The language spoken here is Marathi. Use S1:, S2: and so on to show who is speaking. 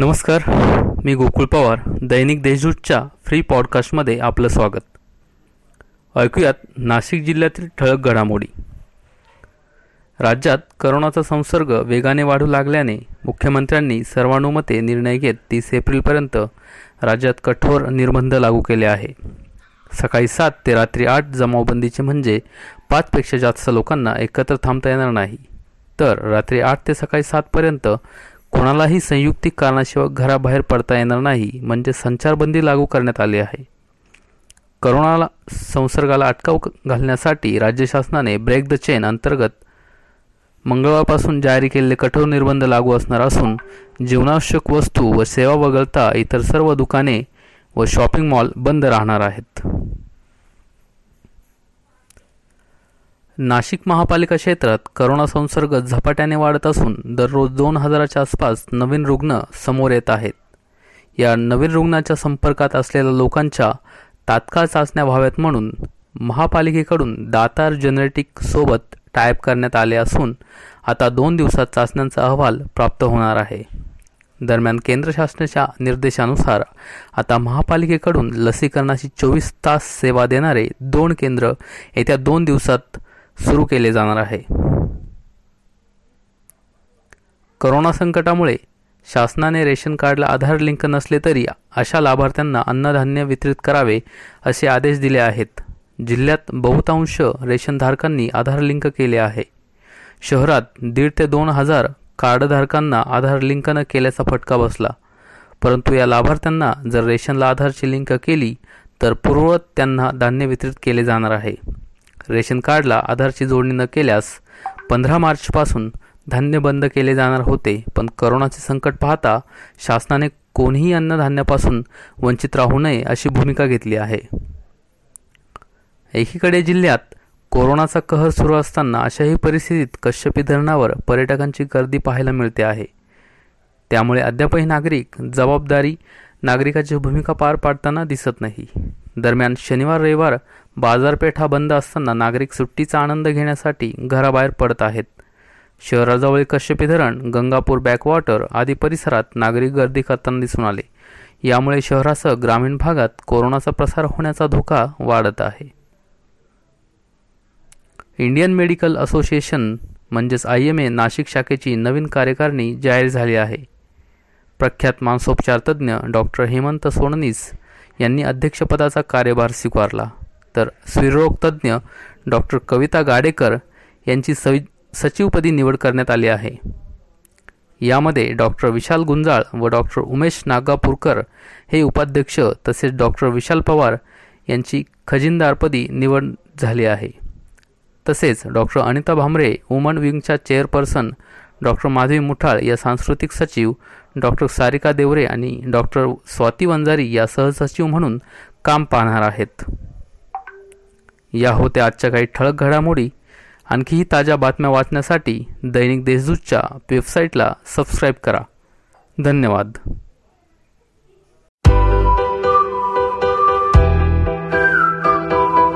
S1: नमस्कार मी गोकुळ पवार दैनिक देशदूतच्या फ्री पॉडकास्टमध्ये आपलं स्वागत. ऐकूयात नाशिक जिल्ह्यातील ठळक घडामोडी. राज्यात करोनाचा संसर्ग वेगाने वाढू लागल्याने मुख्यमंत्र्यांनी सर्वानुमते निर्णय घेत तीस एप्रिलपर्यंत राज्यात कठोर निर्बंध लागू केले आहे. सकाळी सात ते रात्री आठ जमावबंदीचे म्हणजे पाचपेक्षा जास्त लोकांना एकत्र थांबता येणार नाही. तर रात्री आठ ते सकाळी सातपर्यंत कोणालाही संयुक्तिक कारणाशिवाय घराबाहेर पडता येणार नाही म्हणजे संचारबंदी लागू करण्यात आली आहे. करोनाला संसर्गाला अटकाव घालण्यासाठी राज्य शासनाने ब्रेक द चेन अंतर्गत मंगळवारपासून जारी केलेले कठोर निर्बंध लागू असणार असून जीवनावश्यक वस्तू व सेवा वगळता इतर सर्व दुकाने व शॉपिंग मॉल बंद राहणार आहेत. नाशिक महापालिका क्षेत्रात करोना संसर्ग झपाट्याने वाढत असून दररोज दोन हजाराच्या आसपास नवीन रुग्ण समोर येत आहेत. या नवीन रुग्णाच्या संपर्कात असलेल्या लोकांच्या तात्काळ चाचण्या व्हाव्यात म्हणून महापालिकेकडून दातार जेनेटिक सोबत टाईप करण्यात आले असून आता दोन दिवसात चाचण्यांचा अहवाल प्राप्त होणार आहे. दरम्यान केंद्र शासनाच्या निर्देशानुसार आता महापालिकेकडून लसीकरणाची चोवीस तास सेवा देणारे दोन केंद्र येत्या दोन दिवसात सुरू केले जाणार आहे. करोना संकटामुळे शासनाने रेशन कार्डला आधार लिंक नसले तरी अशा लाभार्थ्यांना अन्नधान्य वितरित करावे असे आदेश दिले आहेत. जिल्ह्यात बहुतांश रेशनधारकांनी आधार लिंक केले आहे. शहरात दीड ते दोन हजार कार्डधारकांना आधार लिंक न केल्याचा फटका बसला. परंतु या लाभार्थ्यांना जर रेशनला आधारची लिंक केली तर पूर्ववत त्यांना धान्य वितरित केले जाणार आहे. रेशन कार्डला आधारची जोडणी न केल्यास पंधरा मार्चपासून धान्य बंद केले जाणार होते. पण करोनाचे संकट पाहता शासनाने कोणीही अन्नधान्यापासून वंचित राहू नये अशी भूमिका घेतली आहे. एकीकडे जिल्ह्यात कोरोनाचा कहर सुरू असताना अशाही परिस्थितीत कश्यपी धरणावर पर्यटकांची गर्दी पाहायला मिळते आहे. त्यामुळे अद्यापही नागरिक जबाबदारी नागरिकाची भूमिका पार पाडताना दिसत नाही. दरम्यान शनिवार रविवार बाजारपेठा बंद असताना नागरिक सुट्टीचा आनंद घेण्यासाठी घराबाहेर पडत आहेत. शहराजवळील कश्यपी धरण गंगापूर बॅकवॉटर आदी परिसरात नागरिक गर्दी करताना दिसून आले. यामुळे शहरासह ग्रामीण भागात कोरोनाचा प्रसार होण्याचा धोका वाढत आहे. इंडियन मेडिकल असोसिएशन म्हणजेच आय एम ए नाशिक शाखेची नवीन कार्यकारिणी जाहीर झाली आहे. प्रख्यात मानसोपचारतज्ञ डॉक्टर हेमंत सोडनीस यांनी अध्यक्षपदाचा कार्यभार स्वीकारला. तर स्त्रीरोगतज्ज्ञ डॉक्टर कविता गाडेकर यांची सवि सचिवपदी निवड करण्यात आली आहे. यामध्ये डॉक्टर विशाल गुंजाळ व डॉक्टर उमेश नागापूरकर हे उपाध्यक्ष तसेच डॉक्टर विशाल पवार यांची खजिनदारपदी निवड झाली आहे. तसेच डॉक्टर अनिता भामरे वुमन विंगच्या चेअरपर्सन डॉक्टर माधवी मुठाळ या सांस्कृतिक सचिव डॉक्टर सारिका देवरे आणि डॉक्टर स्वाती वंजारी या सहसचिव म्हणून काम पाहणार आहेत. या होत्या आजच्या काही ठळक घडामोडी. आणखीही ताज्या बातम्या वाचण्यासाठी दैनिक देशदूतच्या वेबसाईटला सबस्क्राईब करा. धन्यवाद.